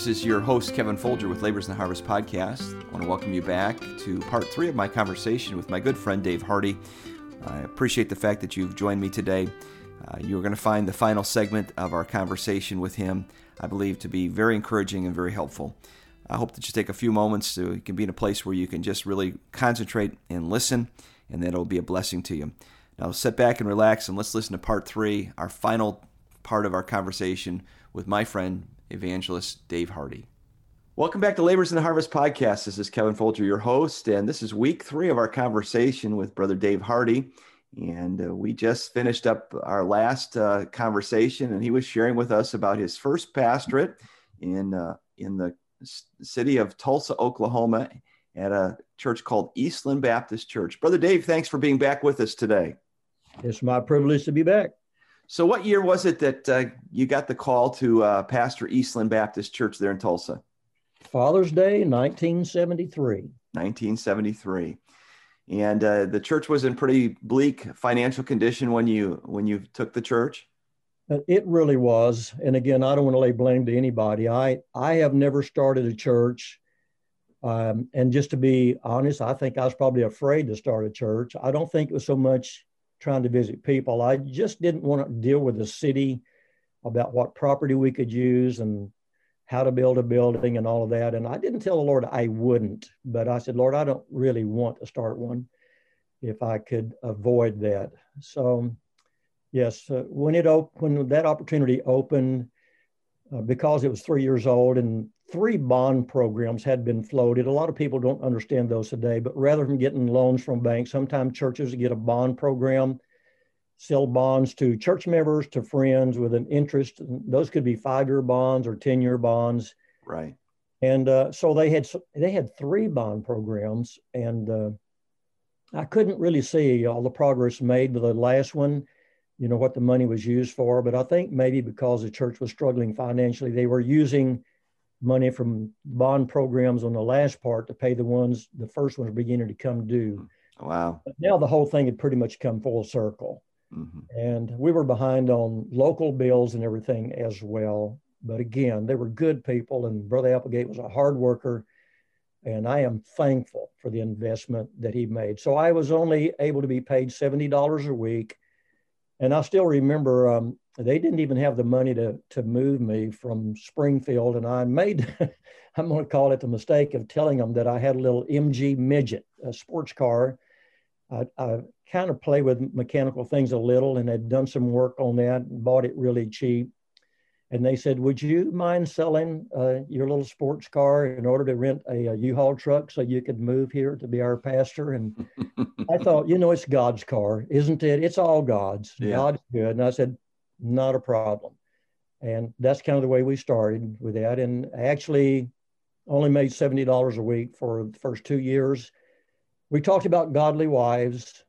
This is your host, Kevin Folger with Labors in the Harvest podcast. I want to welcome you back to part three of my conversation with my good friend Dave Hardy. I appreciate the fact that you've joined me today. Uh, you're going to find the final segment of our conversation with him, I believe, to be very encouraging and very helpful. I hope that you take a few moments to you can be in a place where you can just really concentrate and listen, and that it'll be a blessing to you. Now, sit back and relax, and let's listen to part three, our final part of our conversation with my friend evangelist Dave Hardy. Welcome back to Labors in the Harvest podcast. This is Kevin Folger, your host, and this is week three of our conversation with Brother Dave Hardy. And uh, we just finished up our last uh, conversation, and he was sharing with us about his first pastorate in uh, in the city of Tulsa, Oklahoma, at a church called Eastland Baptist Church. Brother Dave, thanks for being back with us today. It's my privilege to be back. So, what year was it that uh, you got the call to uh, pastor Eastland Baptist Church there in Tulsa? Father's Day, 1973. 1973, and uh, the church was in pretty bleak financial condition when you when you took the church. Uh, it really was, and again, I don't want to lay blame to anybody. I I have never started a church, um, and just to be honest, I think I was probably afraid to start a church. I don't think it was so much trying to visit people. I just didn't want to deal with the city about what property we could use and how to build a building and all of that. And I didn't tell the Lord I wouldn't, but I said, Lord, I don't really want to start one if I could avoid that. So, yes, uh, when it op- when that opportunity opened, uh, because it was three years old and three bond programs had been floated. A lot of people don't understand those today, but rather than getting loans from banks, sometimes churches get a bond program, sell bonds to church members, to friends with an interest. Those could be five-year bonds or ten-year bonds. Right. And uh, so they had they had three bond programs, and uh, I couldn't really see all the progress made with the last one. You know what the money was used for, but I think maybe because the church was struggling financially, they were using money from bond programs on the last part to pay the ones the first ones beginning to come due. Wow. But now the whole thing had pretty much come full circle. Mm-hmm. And we were behind on local bills and everything as well. But again, they were good people, and Brother Applegate was a hard worker. And I am thankful for the investment that he made. So I was only able to be paid $70 a week. And I still remember um, they didn't even have the money to to move me from Springfield, and I made I'm going to call it the mistake of telling them that I had a little MG midget, a sports car. I, I kind of play with mechanical things a little, and had done some work on that, and bought it really cheap. And they said, "Would you mind selling uh, your little sports car in order to rent a a U-Haul truck so you could move here to be our pastor?" And I thought, you know, it's God's car, isn't it? It's all God's. Yeah. God's good. And I said, not a problem. And that's kind of the way we started with that. And I actually only made $70 a week for the first two years. We talked about godly wives,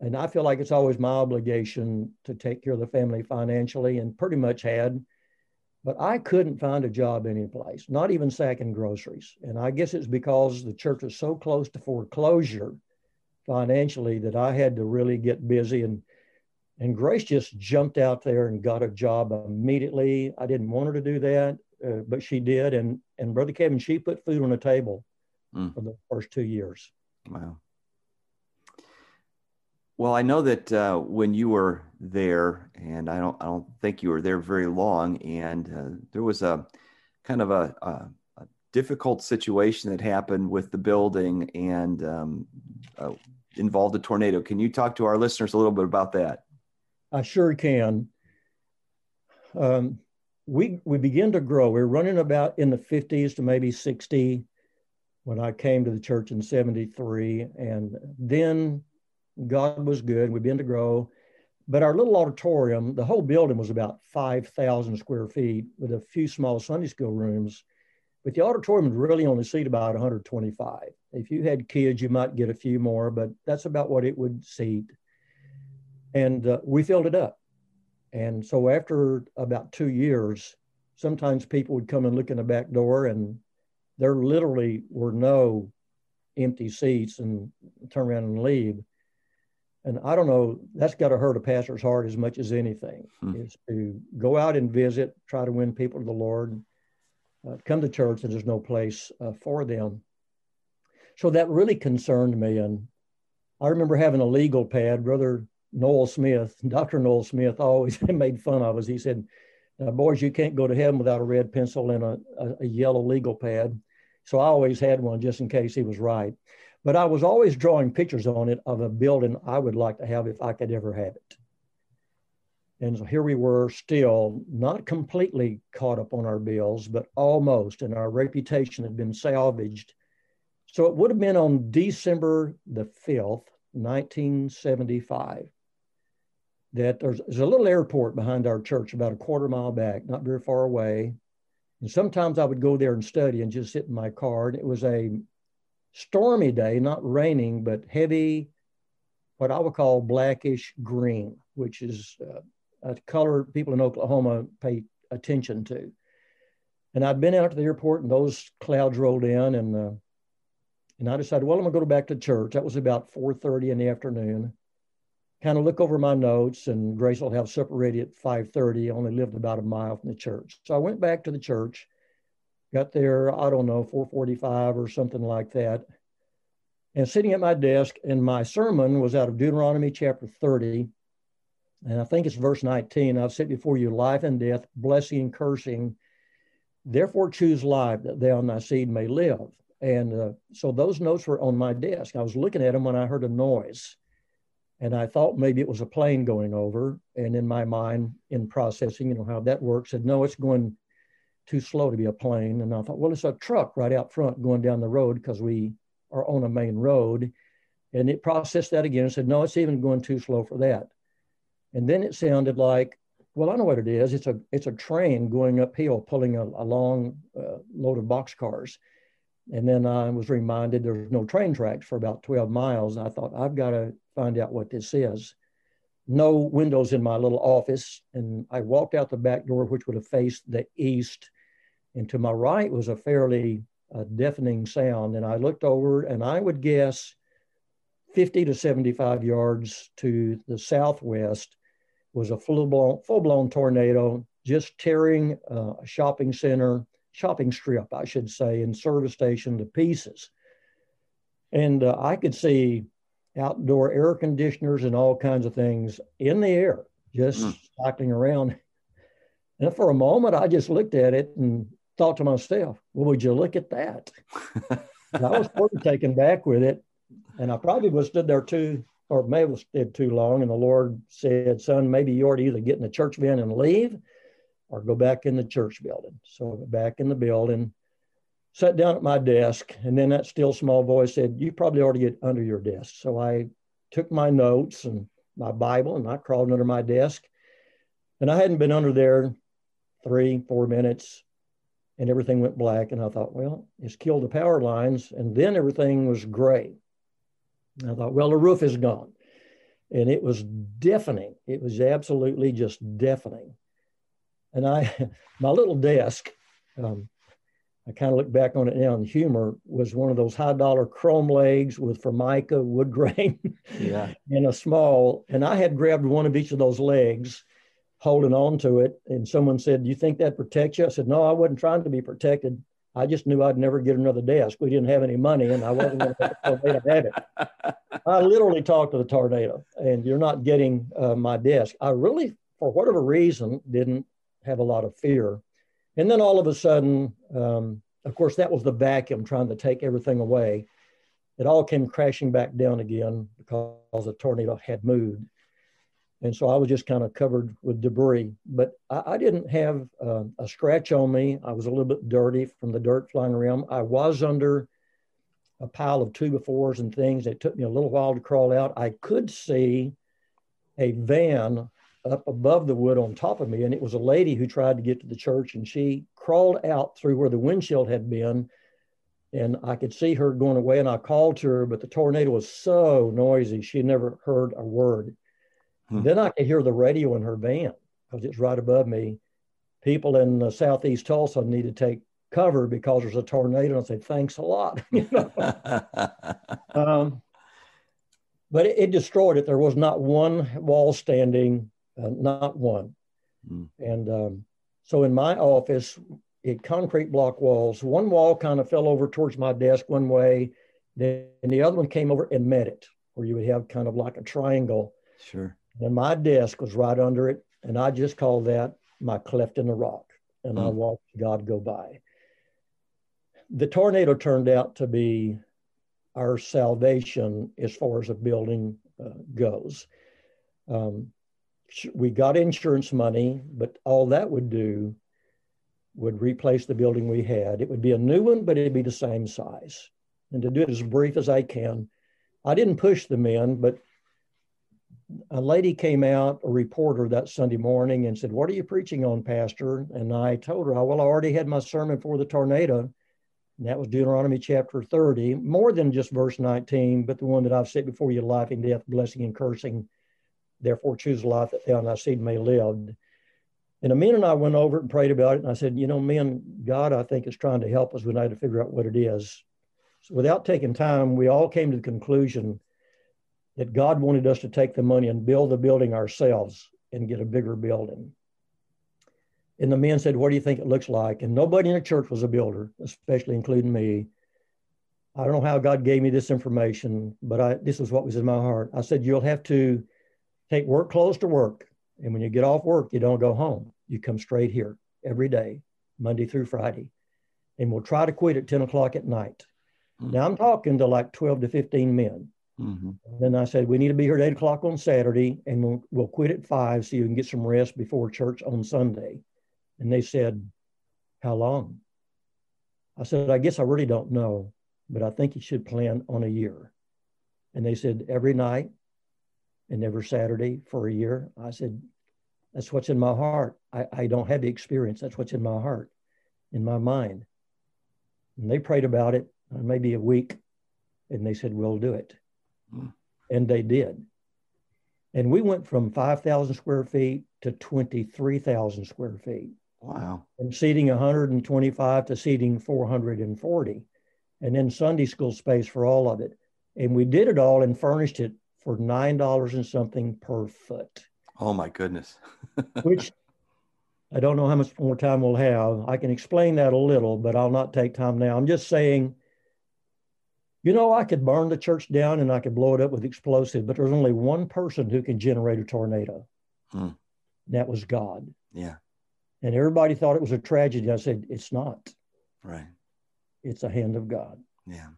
and I feel like it's always my obligation to take care of the family financially, and pretty much had. But I couldn't find a job anyplace, not even sacking groceries. And I guess it's because the church was so close to foreclosure financially that I had to really get busy and and Grace just jumped out there and got a job immediately. I didn't want her to do that, uh, but she did. And and Brother Kevin, she put food on the table mm. for the first two years. Wow. Well, I know that uh, when you were there, and I don't, I don't think you were there very long, and uh, there was a kind of a, a, a, difficult situation that happened with the building and um, uh, involved a tornado. Can you talk to our listeners a little bit about that? I sure can. Um, we we begin to grow. We are running about in the 50s to maybe 60 when I came to the church in 73. And then God was good. We began to grow. But our little auditorium, the whole building was about 5,000 square feet with a few small Sunday school rooms. But the auditorium really only seat about 125. If you had kids, you might get a few more, but that's about what it would seat. And uh, we filled it up. And so after about two years, sometimes people would come and look in the back door and there literally were no empty seats and turn around and leave. And I don't know, that's got to hurt a pastor's heart as much as anything hmm. is to go out and visit, try to win people to the Lord, uh, come to church, and there's no place uh, for them. So that really concerned me. And I remember having a legal pad. Brother Noel Smith, Dr. Noel Smith, always made fun of us. He said, Boys, you can't go to heaven without a red pencil and a, a, a yellow legal pad. So I always had one just in case he was right. But I was always drawing pictures on it of a building I would like to have if I could ever have it. And so here we were still not completely caught up on our bills, but almost, and our reputation had been salvaged. So it would have been on December the 5th, 1975, that there's, there's a little airport behind our church about a quarter mile back, not very far away. And sometimes I would go there and study and just sit in my car. And it was a stormy day, not raining, but heavy, what I would call blackish green, which is uh, a color people in Oklahoma pay attention to. And I'd been out to the airport and those clouds rolled in and uh, and I decided, well, I'm gonna go back to church. That was about 4:30 in the afternoon. Kind of look over my notes, and Grace will have supper ready at 5:30. I only lived about a mile from the church, so I went back to the church. Got there, I don't know, 4:45 or something like that. And sitting at my desk, and my sermon was out of Deuteronomy chapter 30, and I think it's verse 19. I've set before you life and death, blessing and cursing. Therefore, choose life that thou and thy seed may live. And uh, so those notes were on my desk. I was looking at them when I heard a noise. And I thought maybe it was a plane going over. And in my mind, in processing, you know how that works, said, no, it's going too slow to be a plane. And I thought, well, it's a truck right out front going down the road because we are on a main road. And it processed that again and said, no, it's even going too slow for that. And then it sounded like, well, I know what it is. It's a it's a train going uphill, pulling a, a long uh, load of boxcars. And then I was reminded there's no train tracks for about 12 miles. And I thought, I've got to find out what this is. No windows in my little office. And I walked out the back door, which would have faced the east. And to my right was a fairly uh, deafening sound. And I looked over, and I would guess 50 to 75 yards to the southwest was a full blown, full blown tornado just tearing uh, a shopping center shopping strip, I should say, and service station to pieces. And uh, I could see outdoor air conditioners and all kinds of things in the air, just mm. cycling around. And for a moment, I just looked at it and thought to myself, well, would you look at that? I was pretty taken back with it. And I probably was stood there too, or maybe have stood too long. And the Lord said, son, maybe you ought to either get in the church van and leave or go back in the church building. So back in the building, sat down at my desk, and then that still small voice said, You probably ought to get under your desk. So I took my notes and my Bible and I crawled under my desk. And I hadn't been under there three, four minutes, and everything went black. And I thought, well, it's killed the power lines. And then everything was gray. And I thought, well, the roof is gone. And it was deafening. It was absolutely just deafening. And I, my little desk, um, I kind of look back on it now and humor was one of those high dollar chrome legs with formica wood grain yeah. and a small. And I had grabbed one of each of those legs, holding on to it. And someone said, Do you think that protects you? I said, No, I wasn't trying to be protected. I just knew I'd never get another desk. We didn't have any money, and I wasn't going to let the tornado have it. I literally talked to the tornado, and you're not getting uh, my desk. I really, for whatever reason, didn't have a lot of fear. And then all of a sudden, um, of course, that was the vacuum trying to take everything away. It all came crashing back down again because the tornado had moved. And so I was just kind of covered with debris. But I, I didn't have uh, a scratch on me. I was a little bit dirty from the dirt flying around. I was under a pile of two-by-fours and things. It took me a little while to crawl out. I could see a van up above the wood on top of me, and it was a lady who tried to get to the church, and she crawled out through where the windshield had been, and I could see her going away. And I called to her, but the tornado was so noisy she never heard a word. Hmm. Then I could hear the radio in her van because it's right above me. People in uh, southeast Tulsa need to take cover because there's a tornado. And I said, thanks a lot. you know? um, but it, it, destroyed it. There was not one wall standing, uh, not one. Mm. And um, so in my office, it concrete block walls. One wall kind of fell over towards my desk one way, then the other one came over and met it, where you would have kind of like a triangle. Sure. And my desk was right under it, and I just called that my cleft in the rock. And mm. I watched God go by the tornado turned out to be our salvation as far as a building uh, goes. Um, we got insurance money, but all that would do would replace the building we had. It would be a new one, but it'd be the same size. And to do it as brief as I can, I didn't push the men, but a lady came out, a reporter that Sunday morning, and said, What are you preaching on, Pastor? And I told her, Well, I already had my sermon for the tornado. And that was Deuteronomy chapter 30, more than just verse 19, but the one that I've set before you life and death, blessing and cursing. Therefore, choose life that thou and thy seed may live. And Amin and I went over and prayed about it. And I said, You know, man, God, I think, is trying to help us. We need to figure out what it is. So without taking time, we all came to the conclusion that God wanted us to take the money and build the building ourselves and get a bigger building. And the men said, What do you think it looks like? And nobody in the church was a builder, especially including me. I don't know how God gave me this information, but I, this is what was in my heart. I said, You'll have to take work clothes to work. And when you get off work, you don't go home. You come straight here every day, Monday through Friday. And we'll try to quit at 10 o'clock at night. Mm-hmm. Now I'm talking to like 12 to 15 men. Mm-hmm. Then I said, we need to be here at eight o'clock on Saturday and we'll, we'll quit at five so you can get some rest before church on Sunday. And they said, How long? I said, I guess I really don't know, but I think you should plan on a year. And they said, Every night and every Saturday for a year. I said, That's what's in my heart. I, I don't have the experience. That's what's in my heart, in my mind. And they prayed about it uh, maybe a week and they said, We'll do it. And they did. And we went from 5,000 square feet to 23,000 square feet. Wow. From seating 125 to seating 440. And then Sunday school space for all of it. And we did it all and furnished it for $9 and something per foot. Oh my goodness. which I don't know how much more time we'll have. I can explain that a little, but I'll not take time now. I'm just saying, you know, I could burn the church down and I could blow it up with explosive, but there's only one person who can generate a tornado. Hmm. That was God. Yeah. And everybody thought it was a tragedy. I said, it's not. Right. It's a hand of God. Yeah.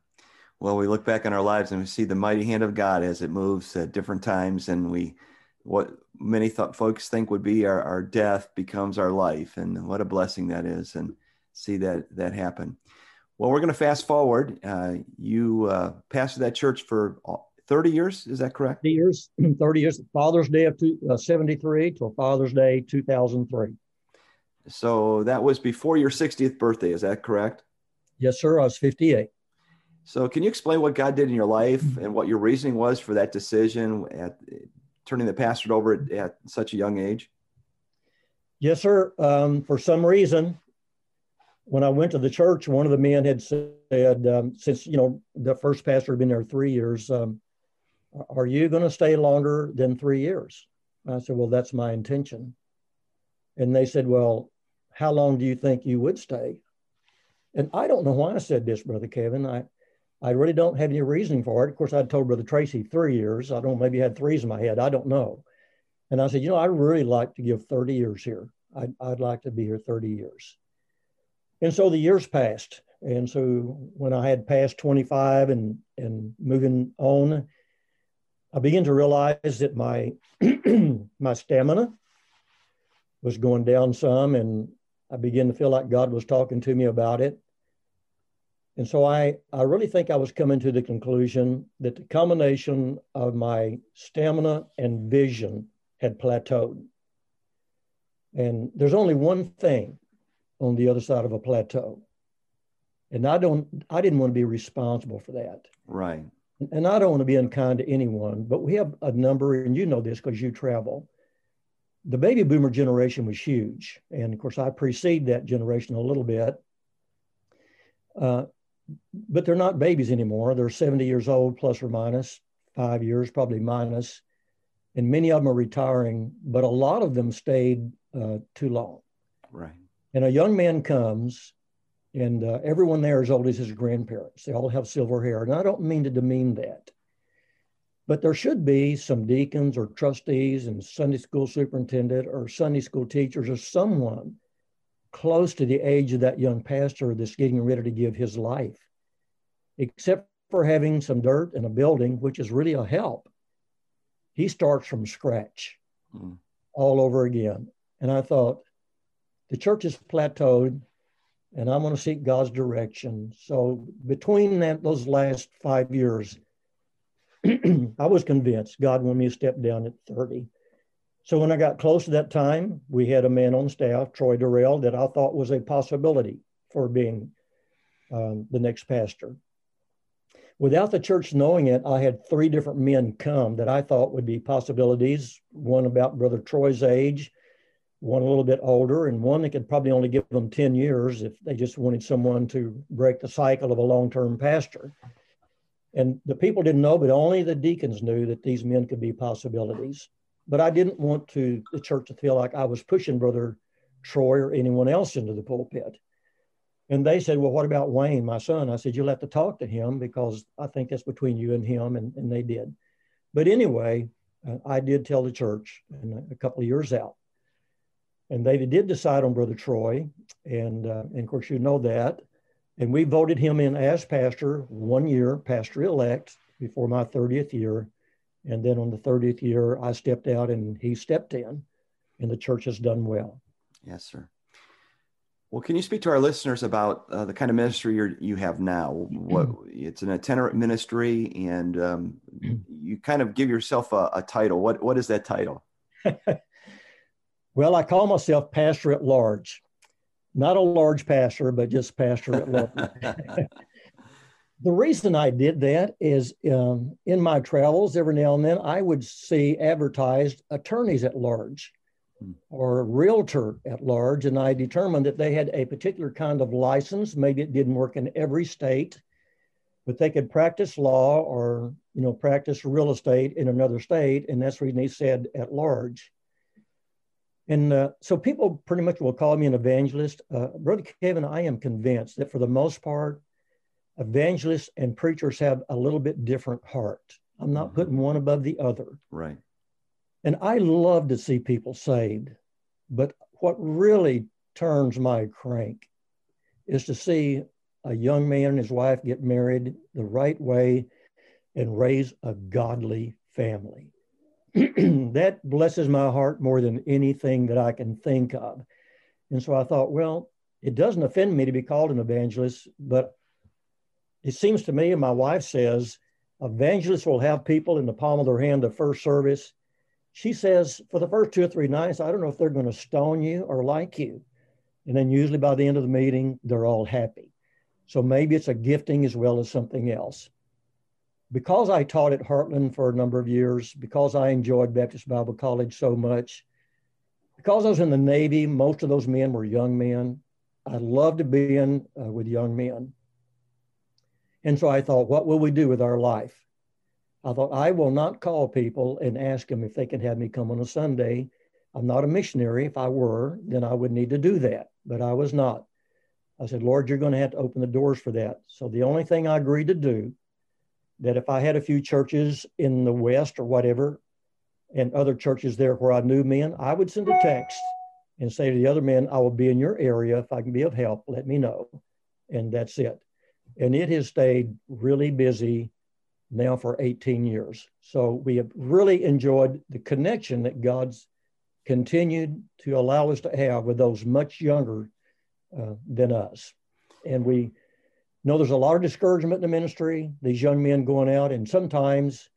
Well, we look back on our lives and we see the mighty hand of God as it moves at different times, and we, what many thought folks think would be our, our death becomes our life, and what a blessing that is, and see that that happen. Well, we're going to fast forward. Uh, you uh, pastored that church for 30 years, is that correct? 30 years, 30 years, Father's Day of two, uh, 73 till Father's Day 2003. So that was before your 60th birthday, is that correct? Yes, sir. I was 58. So can you explain what God did in your life and what your reasoning was for that decision at turning the pastorate over at, at such a young age? Yes, sir. Um, for some reason, when I went to the church, one of the men had said, um, since, you know, the first pastor had been there three years, um, are you going to stay longer than three years? I said, well, that's my intention. And they said, well, how long do you think you would stay? And I don't know why I said this, Brother Kevin. I, I really don't have any reasoning for it. Of course, I told Brother Tracy three years. I don't maybe had threes in my head. I don't know. And I said, you know, I really like to give 30 years here. I'd, I'd like to be here 30 years. And so the years passed. And so when I had passed 25 and, and moving on, I began to realize that my my stamina was going down some, and I began to feel like God was talking to me about it. And so I, I really think I was coming to the conclusion that the combination of my stamina and vision had plateaued. And there's only one thing on the other side of a plateau. And I don't I didn't want to be responsible for that. Right. And I don't want to be unkind to anyone, but we have a number, and you know this because you travel. The baby boomer generation was huge. And of course, I precede that generation a little bit. Uh, but they're not babies anymore. They're 70 years old, plus or minus five years, probably minus. And many of them are retiring, but a lot of them stayed uh, too long. Right. And a young man comes, and uh, everyone there is old as his grandparents. They all have silver hair. And I don't mean to demean that. But there should be some deacons or trustees and Sunday school superintendent or Sunday school teachers or someone close to the age of that young pastor that's getting ready to give his life, except for having some dirt and a building, which is really a help. He starts from scratch mm. all over again. And I thought, the church has plateaued and I'm going to seek God's direction. So between that, those last five years, I was convinced God wanted me to step down at 30. So when I got close to that time, we had a man on staff, Troy Dorrell, that I thought was a possibility for being um, the next pastor. Without the church knowing it, I had three different men come that I thought would be possibilities. One about Brother Troy's age, one a little bit older, and one that could probably only give them 10 years if they just wanted someone to break the cycle of a long term pastor. And the people didn't know, but only the deacons knew that these men could be possibilities. But I didn't want to the church to feel like I was pushing Brother Troy or anyone else into the pulpit. And they said, Well, what about Wayne, my son? I said, You'll have to talk to him because I think that's between you and him. And, and they did. But anyway, uh, I did tell the church and a couple of years out and they did decide on Brother Troy, and, uh, and of course you know that. And we voted him in as pastor one year, pastor elect, before my 30th year. And then on the 30th year, I stepped out and he stepped in, and the church has done well. Yes, sir. Well, can you speak to our listeners about uh, the kind of ministry you you have now? What it's an itinerant ministry, and um, you kind of give yourself a, a title. What what is that title? Well, I call myself pastor at large. Not a large pastor, but just pastor at large. the reason I did that is um, in my travels, every now and then, I would see advertised attorneys at large hmm. or realtor at large, and I determined that they had a particular kind of license. Maybe it didn't work in every state, but they could practice law or you know practice real estate in another state, and that's the reason they said at large. And uh, so people pretty much will call me an evangelist. Uh, Brother Kevin, I am convinced that for the most part, evangelists and preachers have a little bit different heart. I'm not mm-hmm. putting one above the other. Right. And I love to see people saved. But what really turns my crank is to see a young man and his wife get married the right way and raise a godly family. that blesses my heart more than anything that I can think of. And so I thought, well, it doesn't offend me to be called an evangelist, but it seems to me, and my wife says, evangelists will have people in the palm of their hand the first service. She says, for the first two or three nights, I don't know if they're going to stone you or like you. And then usually by the end of the meeting, they're all happy. So maybe it's a gifting as well as something else because I taught at Heartland for a number of years, because I enjoyed Baptist Bible College so much, because I was in the Navy, most of those men were young men. I loved being uh, with young men. And so I thought, what will we do with our life? I thought, I will not call people and ask them if they can have me come on a Sunday. I'm not a missionary. If I were, then I would need to do that, but I was not. I said, Lord, you're going to have to open the doors for that. So the only thing I agreed to do, that if I had a few churches in the West or whatever, and other churches there where I knew men, I would send a text and say to the other men, I will be in your area. If I can be of help, let me know. And that's it. And it has stayed really busy now for 18 years. So we have really enjoyed the connection that God's continued to allow us to have with those much younger uh, than us. And we know there's a lot of discouragement in the ministry, these young men going out, and sometimes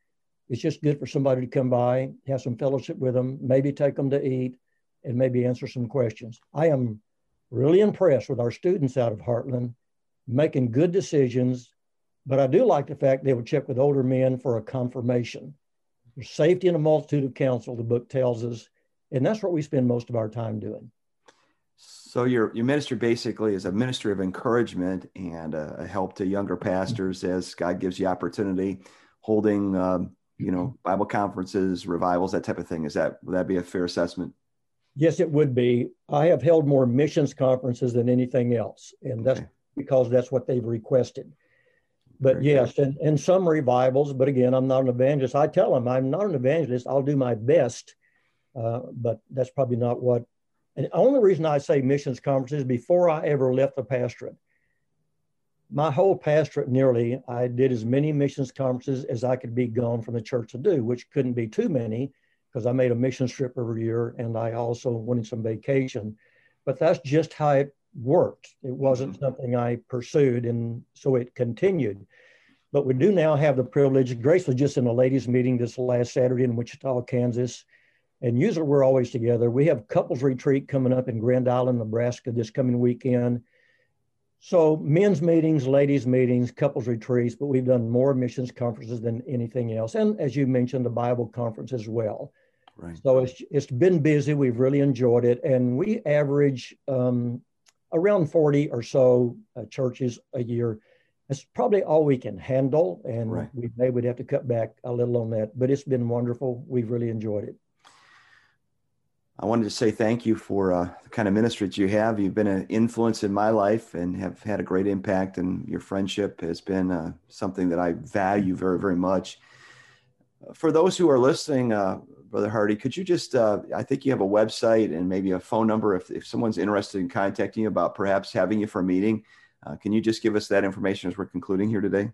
it's just good for somebody to come by, have some fellowship with them, maybe take them to eat, and maybe answer some questions. I am really impressed with our students out of Heartland making good decisions, but I do like the fact they would check with older men for a confirmation. There's safety in a multitude of counsel, the book tells us, and that's what we spend most of our time doing. So your your ministry basically is a ministry of encouragement and a, a help to younger pastors as God gives you opportunity, holding um, you know Bible conferences, revivals, that type of thing. Is that would that be a fair assessment? Yes, it would be. I have held more missions conferences than anything else, and that's okay. because that's what they've requested. But Very yes, and, and some revivals. But again, I'm not an evangelist. I tell them I'm not an evangelist. I'll do my best, uh, but that's probably not what and the only reason I say missions conferences before I ever left the pastorate, my whole pastorate nearly, I did as many missions conferences as I could be gone from the church to do, which couldn't be too many because I made a mission trip every year and I also went on some vacation. But that's just how it worked. It wasn't mm-hmm. something I pursued, and so it continued. But we do now have the privilege. Grace was just in a ladies' meeting this last Saturday in Wichita, Kansas and usually we're always together. We have couples retreat coming up in Grand Island, Nebraska this coming weekend. So men's meetings, ladies meetings, couples retreats, but we've done more missions conferences than anything else. And as you mentioned, the Bible conference as well. Right. So it's, it's been busy. We've really enjoyed it. And we average um, around 40 or so uh, churches a year. That's probably all we can handle. And right. we may would have to cut back a little on that, but it's been wonderful. We've really enjoyed it. I wanted to say thank you for uh, the kind of ministry that you have. You've been an influence in my life and have had a great impact, and your friendship has been uh, something that I value very, very much. For those who are listening, uh, Brother Hardy, could you just, uh, I think you have a website and maybe a phone number if, if someone's interested in contacting you about perhaps having you for a meeting. Uh, can you just give us that information as we're concluding here today?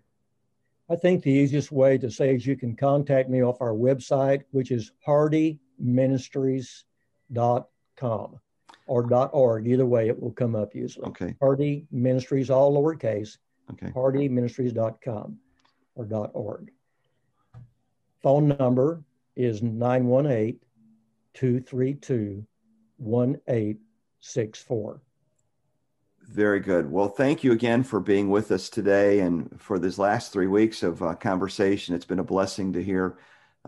I think the easiest way to say is you can contact me off our website, which is Hardy Ministries dot com or dot org. Either way, it will come up usually. Okay. Hardy Ministries, all lowercase. Okay. HardyMinistries.com or dot org. Phone number is 918 232 1864. Very good. Well, thank you again for being with us today and for these last three weeks of uh, conversation. It's been a blessing to hear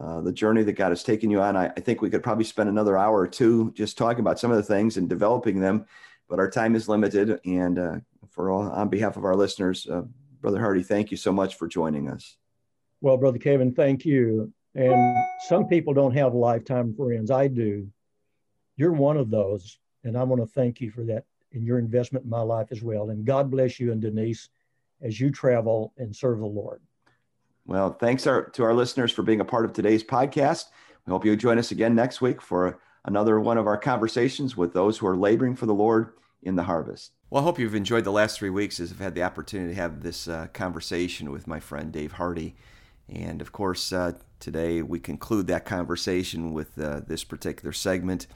uh, the journey that God has taken you on. I, I, think we could probably spend another hour or two just talking about some of the things and developing them, but our time is limited. And uh, for all, on behalf of our listeners, uh, Brother Hardy, thank you so much for joining us. Well, Brother Kevin, thank you. And some people don't have lifetime friends. I do. You're one of those. And I want to thank you for that and your investment in my life as well. And God bless you and Denise as you travel and serve the Lord. Well, thanks our, to our listeners for being a part of today's podcast. We hope you join us again next week for another one of our conversations with those who are laboring for the Lord in the harvest. Well, I hope you've enjoyed the last three weeks as I've had the opportunity to have this uh, conversation with my friend Dave Hardy. And of course, uh, today we conclude that conversation with uh, this particular segment.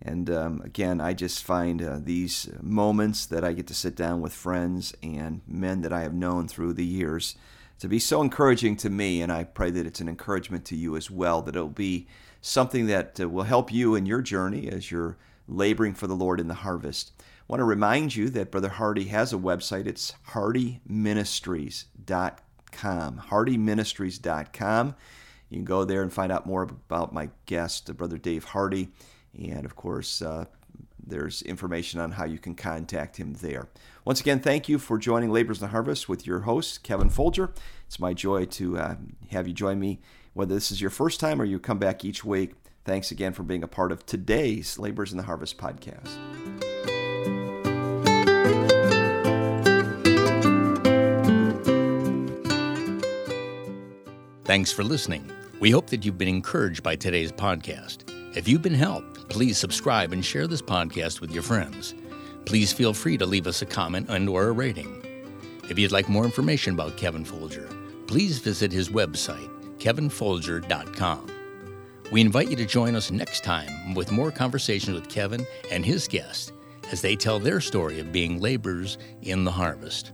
And um, again, I just find uh, these moments that I get to sit down with friends and men that I have known through the years to be so encouraging to me, and I pray that it's an encouragement to you as well, that it'll be something that uh, will help you in your journey as you're laboring for the Lord in the harvest. I want to remind you that Brother Hardy has a website. It's hardyministries.com. hardyministries.com. You can go there and find out more about my guest, Brother Dave Hardy, and of course, uh, there's information on how you can contact him there. Once again, thank you for joining Labors in the Harvest with your host, Kevin Folger. It's my joy to uh, have you join me, whether this is your first time or you come back each week. Thanks again for being a part of today's Labors in the Harvest podcast. Thanks for listening. We hope that you've been encouraged by today's podcast. If you've been helped, please subscribe and share this podcast with your friends. Please feel free to leave us a comment and or a rating. If you'd like more information about Kevin Folger, please visit his website, kevinfolger.com. We invite you to join us next time with more conversations with Kevin and his guests as they tell their story of being laborers in the harvest.